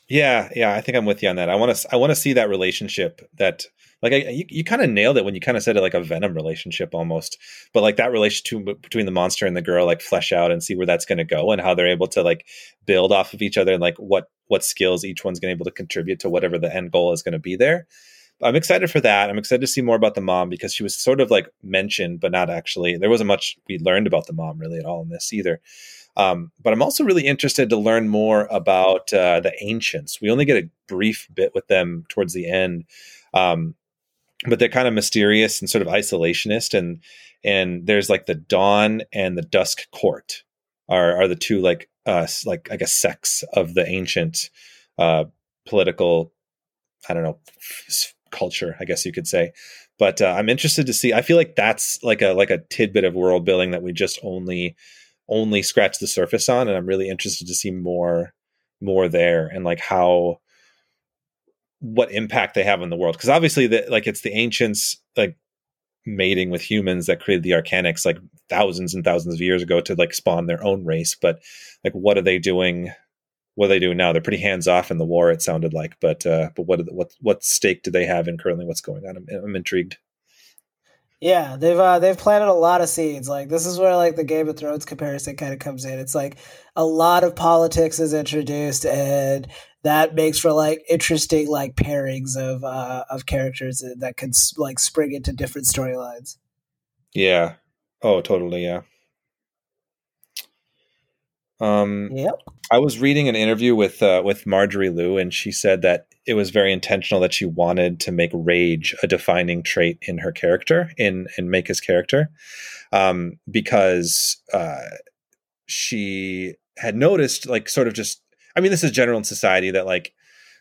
Yeah, yeah, I think I'm with you on that. I want to, I want to see that relationship that, like, I, you, you kind of nailed it when you kind of said it like a Venom relationship almost, but like that relationship between the monster and the girl, like flesh out and see where that's going to go and how they're able to like build off of each other and like what what skills each one's going to be able to contribute to whatever the end goal is going to be there. I'm excited for that. I'm excited to see more about the mom because she was sort of like mentioned, but not actually. There wasn't much we learned about the mom really at all in this either. Um, but I'm also really interested to learn more about uh, the ancients. We only get a brief bit with them towards the end, um, but they're kind of mysterious and sort of isolationist. And and there's like the dawn and the dusk court are are the two like uh, like I guess sects of the ancient uh, political, I don't know, culture. I guess you could say. But uh, I'm interested to see. I feel like that's like a like a tidbit of world building that we just only only scratch the surface on, and I'm really interested to see more more there and like how what impact they have on the world because obviously the, like it's the ancients like mating with humans that created the Arcanics like thousands and thousands of years ago to like spawn their own race. But like, what are they doing? What are they doing now? They're pretty hands off in the war. It sounded like, but uh, but what what what stake do they have in currently what's going on? I'm, I'm intrigued. Yeah, they've uh, they've planted a lot of seeds. Like this is where like the Game of Thrones comparison kind of comes in. It's like a lot of politics is introduced, and that makes for like interesting like pairings of uh, of characters that can like spring into different storylines. Yeah. Oh, totally. Yeah. Um, Yep. I was reading an interview with uh, with Marjorie Liu, and she said that it was very intentional that she wanted to make rage a defining trait in her character, in in Maika's character, um, because uh, she had noticed, like, sort of just. I mean, this is general in society that like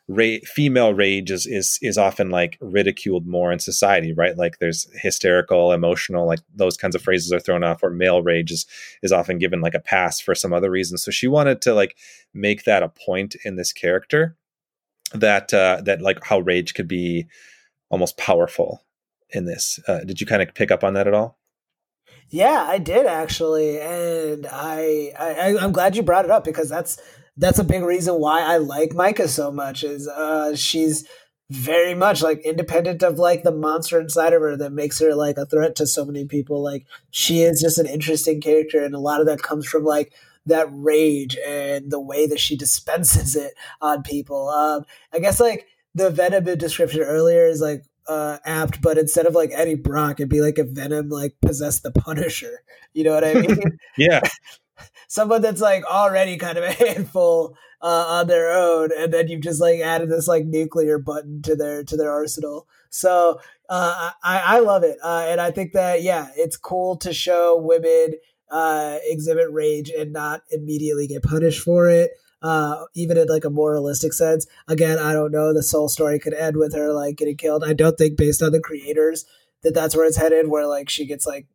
ra- female rage is is is often like ridiculed more in society, right? Like there's hysterical, emotional, like those kinds of phrases are thrown off. Or male rage is is often given like a pass for some other reason. So she wanted to like make that a point in this character that uh, that like how rage could be almost powerful in this. Uh, did you kind of pick up on that at all? Yeah, I did actually, and I, I I'm glad you brought it up because that's that's a big reason why I like Maika so much. Is uh, she's very much like independent of like the monster inside of her that makes her like a threat to so many people. Like she is just an interesting character, and a lot of that comes from like that rage and the way that she dispenses it on people. Um, I guess like the Venom description earlier is like uh, apt, but instead of like Eddie Brock, it'd be like if Venom like possessed the Punisher. You know what I mean? yeah. Someone that's like already kind of a handful uh, on their own, and then you've just like added this like nuclear button to their to their arsenal. So uh, I, I love it, uh, and I think that yeah, it's cool to show women uh, exhibit rage and not immediately get punished for it uh, even in like a moralistic sense. Again, I don't know. The soul story could end with her like getting killed. I don't think, based on the creators, that that's where it's headed. Where like she gets like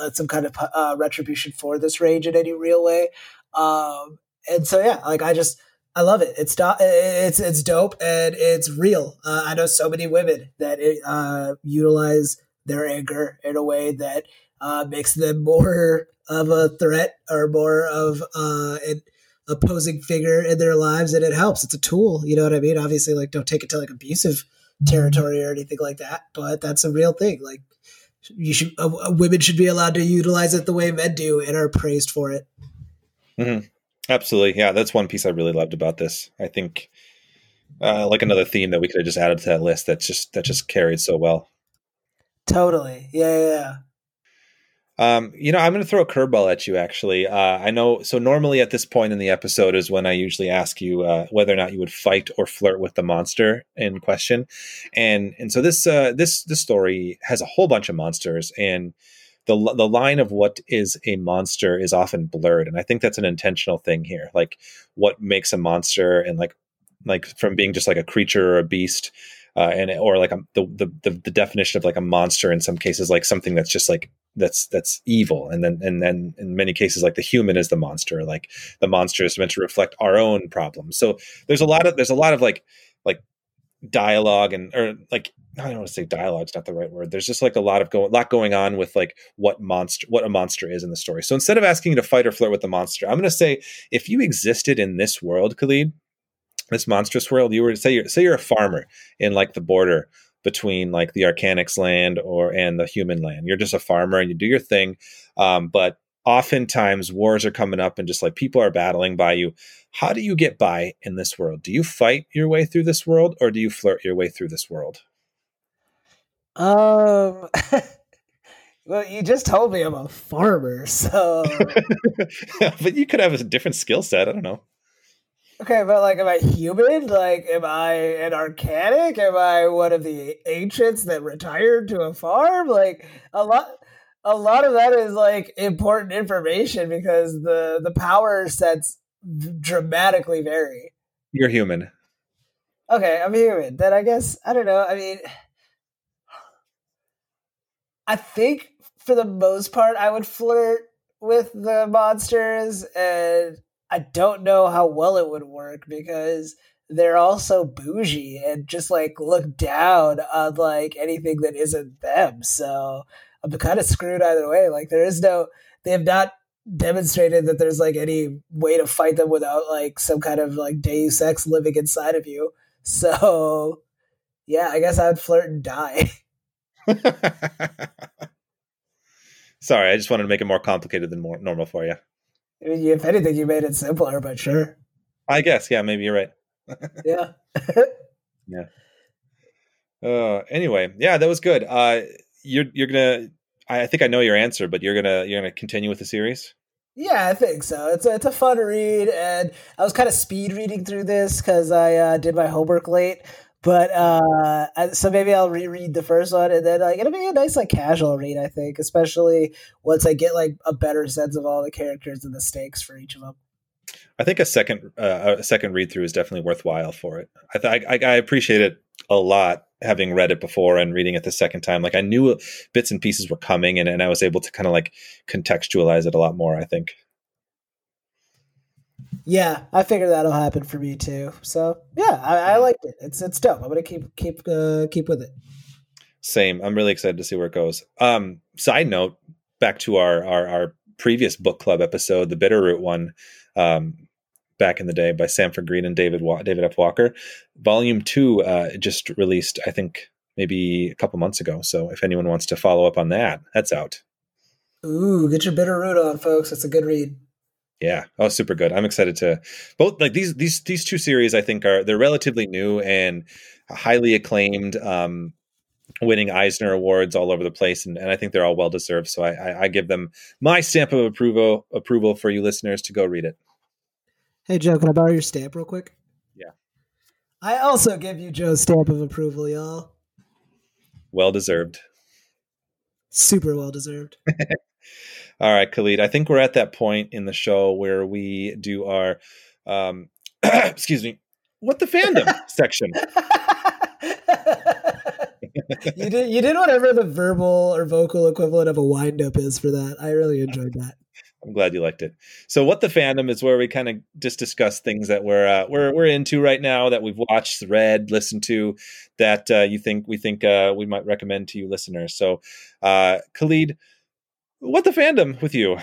uh, some kind of uh, retribution for this rage in any real way. Um, and so yeah, like I just I love it. It's do- it's it's dope and it's real. Uh, I know so many women that it, uh, utilize their anger in a way that uh, makes them more of a threat or more of uh, an opposing figure in their lives and it helps it's a tool you know what i mean obviously like don't take it to like abusive territory or anything like that but that's a real thing like you should uh, women should be allowed to utilize it the way men do and are praised for it. Mm-hmm. absolutely. Yeah that's one piece i really loved about this. I think uh, like another theme that we could have just added to that list that's just that just carried so well. Totally. Yeah yeah, yeah. Um, you know, I'm going to throw a curveball at you. Actually, uh, I know. So normally at this point in the episode is when I usually ask you uh, whether or not you would fight or flirt with the monster in question, and and so this uh, this this story has a whole bunch of monsters, and the the line of what is a monster is often blurred, and I think that's an intentional thing here. Like what makes a monster, and like like from being just like a creature or a beast. Uh, and or like a, the, the the definition of like a monster in some cases like something that's just like that's that's evil and then and then in many cases like the human is the monster like the monster is meant to reflect our own problems so there's a lot of there's a lot of like like dialogue and or like I don't want to say dialogue's not the right word. There's just like a lot of go, lot going on with like what monster, what a monster is in the story. So instead of asking you to fight or flirt with the monster, I'm going to say if you existed in this world, Khalid, this monstrous world, you were say you're say you're a farmer in like the border between like the Arcanics land or and the human land. You're just a farmer and you do your thing, um, but oftentimes wars are coming up and just like people are battling by you. How do you get by in this world? Do you fight your way through this world or do you flirt your way through this world? Um. well, you just told me I'm a farmer, so. but you could have a different skill set. I don't know. Okay, but like, am I human? Like, am I an arcanic? Am I one of the ancients that retired to a farm? Like, a lot, a lot of that is like important information because the the power sets dramatically vary. You're human. Okay, I'm human. Then I guess I don't know. I mean, I think for the most part, I would flirt with the monsters and I don't know how well it would work because they're also bougie and just like look down on like anything that isn't them. So I'm kind of screwed either way. Like there is no, they have not demonstrated that there's like any way to fight them without like some kind of like Deus Ex living inside of you. So yeah, I guess I would flirt and die. Sorry, I just wanted to make it more complicated than more normal for you. I mean, if anything, you made it simpler, but sure. I guess, yeah, maybe you're right. yeah. yeah. Uh, anyway, yeah, that was good. Uh, you're you're gonna. I think I know your answer, but you're gonna you're gonna continue with the series. Yeah, I think so. It's a, it's a fun read, and I was kind of speed reading through this because I uh, did my homework late. But uh, so maybe I'll reread the first one, and then like it'll be a nice like casual read. I think, especially once I get like a better sense of all the characters and the stakes for each of them. I think a second uh, a second read through is definitely worthwhile for it. I, th- I, I appreciate it a lot having read it before and reading it the second time. Like I knew bits and pieces were coming, and, and I was able to kind of like contextualize it a lot more. I think. Yeah, I figure that'll happen for me too. So yeah, I, I liked it. It's it's dope. I'm gonna keep keep uh, keep with it. Same. I'm really excited to see where it goes. Um, side note, back to our our, our previous book club episode, the Bitterroot one. Um, back in the day by Sanford Greene and David David F. Walker. Volume two uh, just released, I think, maybe a couple months ago. So if anyone wants to follow up on that, that's out. Ooh, get your Bitterroot on, folks. It's a good read. Yeah, oh, super good. I'm excited to both like these these these two series. I think are they're relatively new and highly acclaimed. Um, winning Eisner awards all over the place, and, and I think they're all well deserved. So I, I, I give them my stamp of approval approval for you listeners to go read it. Hey Joe, can I borrow your stamp real quick? Yeah. I also give you Joe's stamp of approval, y'all. Well deserved. Super well deserved. All right, Khalid. I think we're at that point in the show where we do our, um, excuse me, what the fandom section. you did you did whatever the verbal or vocal equivalent of a wind up is for that. I really enjoyed that. I'm glad you liked it. So, what the fandom is where we kind of just discuss things that we're uh, we're we're into right now that we've watched, read, listened to, that uh, you think we think uh, we might recommend to you listeners. So, uh, Khalid, what the fandom with you?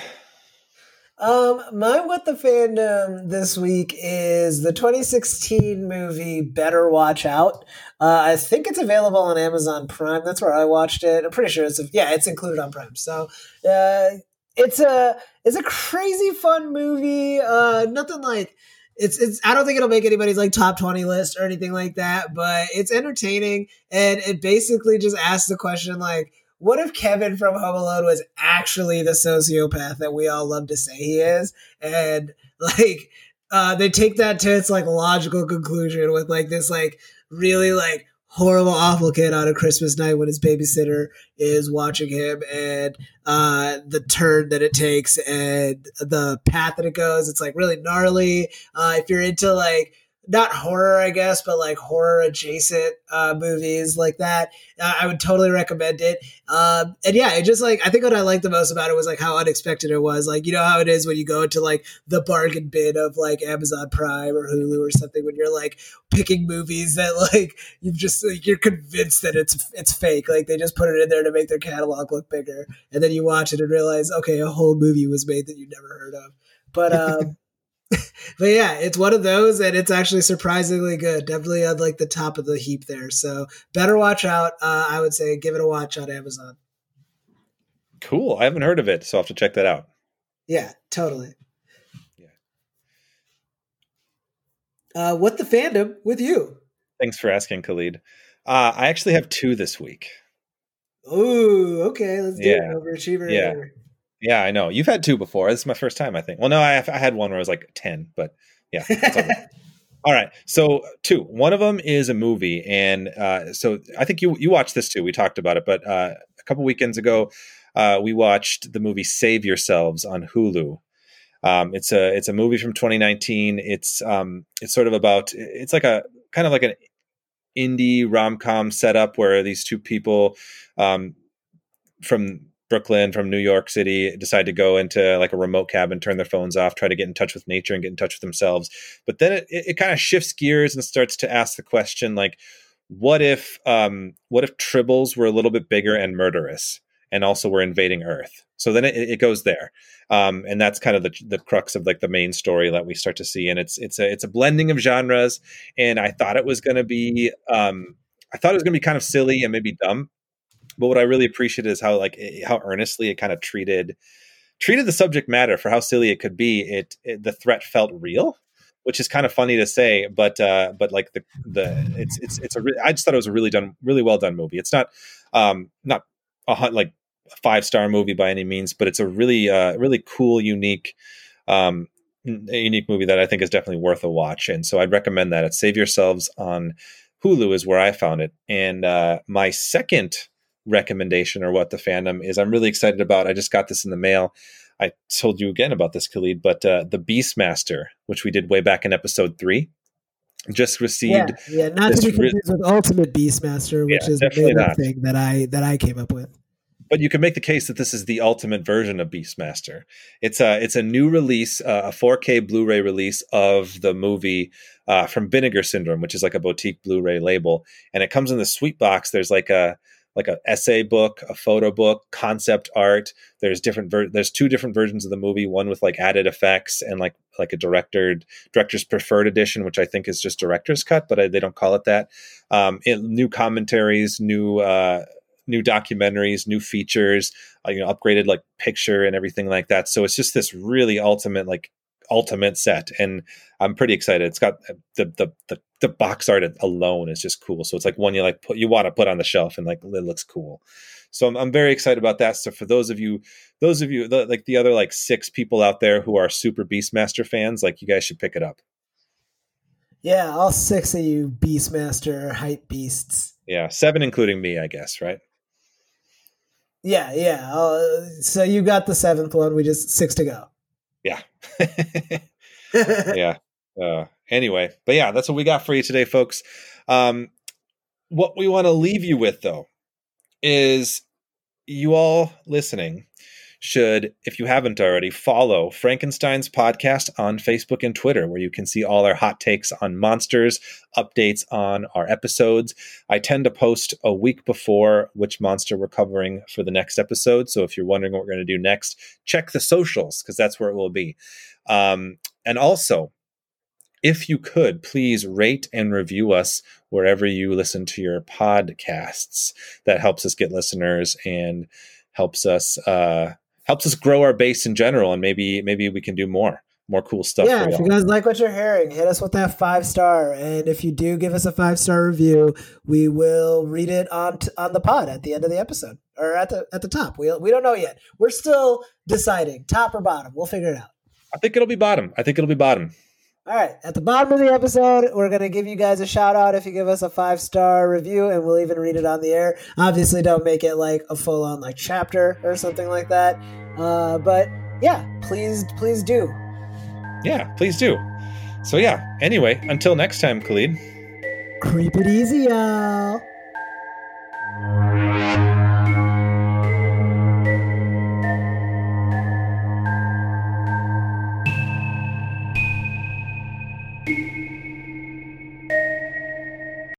Um, my what the fandom this week is the 2016 movie Better Watch Out. Uh, I think it's available on Amazon Prime. That's where I watched it. I'm pretty sure it's yeah, it's included on Prime. So uh, it's a it's a crazy fun movie. Uh, nothing like it's it's. I don't think it'll make anybody's like top twenty list or anything like that. But it's entertaining, and it basically just asks the question like what if Kevin from Home Alone was actually the sociopath that we all love to say he is? And like, uh, they take that to its like logical conclusion with like this like really like horrible awful kid on a christmas night when his babysitter is watching him and uh the turn that it takes and the path that it goes it's like really gnarly uh if you're into like not horror, I guess, but like horror adjacent uh, movies like that. Uh, I would totally recommend it. Um, and yeah, it just like I think what I liked the most about it was like how unexpected it was. Like you know how it is when you go into like the bargain bin of like Amazon Prime or Hulu or something when you're like picking movies that like you've just like you're convinced that it's it's fake. Like they just put it in there to make their catalog look bigger, and then you watch it and realize okay, a whole movie was made that you never heard of. But um, but yeah, it's one of those, and it's actually surprisingly good. Definitely on like the top of the heap there. So better watch out. Uh, I would say give it a watch on Amazon. Cool. I haven't heard of it, so I'll have to check that out. Yeah, totally. Yeah. Uh, what the fandom with you? Thanks for asking, Khalid. Uh, I actually have two this week. Ooh, okay. Let's do yeah. it. Overachiever. Yeah. Yeah, I know. You've had two before. This is my first time, I think. Well, no, I, I had one where I was like 10, but yeah. All right. So, two. One of them is a movie. And uh, so I think you, you watched this too. We talked about it. But uh, a couple weekends ago, uh, we watched the movie Save Yourselves on Hulu. Um, it's a it's a movie from 2019. It's um, it's sort of about it's like a kind of like an indie rom com setup where these two people um, from Brooklyn from New York City decide to go into like a remote cabin, turn their phones off, try to get in touch with nature and get in touch with themselves. But then it, it, it kind of shifts gears and starts to ask the question like, what if um, what if tribbles were a little bit bigger and murderous and also were invading Earth? So then it, it goes there, um, and that's kind of the, the crux of like the main story that we start to see. And it's it's a it's a blending of genres. And I thought it was going to be um, I thought it was going to be kind of silly and maybe dumb but what I really appreciated is how like how earnestly it kind of treated treated the subject matter for how silly it could be. It, it the threat felt real, which is kind of funny to say, but uh, but like the the it's it's it's a re- I just thought it was a really done really well done movie. It's not um not a, like five star movie by any means, but it's a really uh, really cool, unique. Um, a unique movie that I think is definitely worth a watch, and so I'd recommend that. It's Save Yourselves on Hulu is where I found it, and uh, my second recommendation or what the fandom is, I'm really excited about. I just got this in the mail. I told you again about this, Khalid, but uh, the Beastmaster, which we did way back in episode three, just received. Yeah, yeah not to be confused re- with Ultimate Beastmaster, which yeah, is the thing that I that I came up with. But you can make the case that this is the ultimate version of Beastmaster. It's a it's a new release, uh, a 4K Blu-ray release of the movie uh, from Vinegar Syndrome, which is like a boutique Blu-ray label, and it comes in the sweet box. There's like a like an essay book, a photo book, concept art. There's different ver- there's two different versions of the movie, one with like added effects and like like a director director's preferred edition, which I think is just director's cut, but I, they don't call it that. Um, it, new commentaries, new uh, new documentaries, new features, uh, you know, upgraded like picture and everything like that. So it's just this really ultimate like ultimate set and i'm pretty excited. It's got the the the, the box art alone is just cool. So it's like one you like put you want to put on the shelf and like it looks cool. So I'm, I'm very excited about that. So for those of you those of you the, like the other like six people out there who are super beastmaster fans like you guys should pick it up. Yeah all six of you beastmaster hype beasts. Yeah seven including me i guess right? Yeah yeah uh, so you got the seventh one we just six to go yeah. yeah. Uh, anyway, but yeah, that's what we got for you today, folks. Um, what we want to leave you with, though, is you all listening should, if you haven't already, follow Frankenstein's podcast on Facebook and Twitter, where you can see all our hot takes on monsters, updates on our episodes. I tend to post a week before which monster we're covering for the next episode. So if you're wondering what we're going to do next, check the socials because that's where it will be. Um, and also, if you could please rate and review us wherever you listen to your podcasts that helps us get listeners and helps us uh, helps us grow our base in general, and maybe maybe we can do more more cool stuff. Yeah, if you guys like what you're hearing, hit us with that five star, and if you do give us a five star review, we will read it on t- on the pod at the end of the episode or at the at the top. We we don't know yet. We're still deciding top or bottom. We'll figure it out. I think it'll be bottom. I think it'll be bottom. All right. At the bottom of the episode, we're going to give you guys a shout out if you give us a five star review, and we'll even read it on the air. Obviously, don't make it like a full on like chapter or something like that. Uh, but yeah, please, please do. Yeah, please do. So yeah. Anyway, until next time, Khalid. Creep it easy, y'all.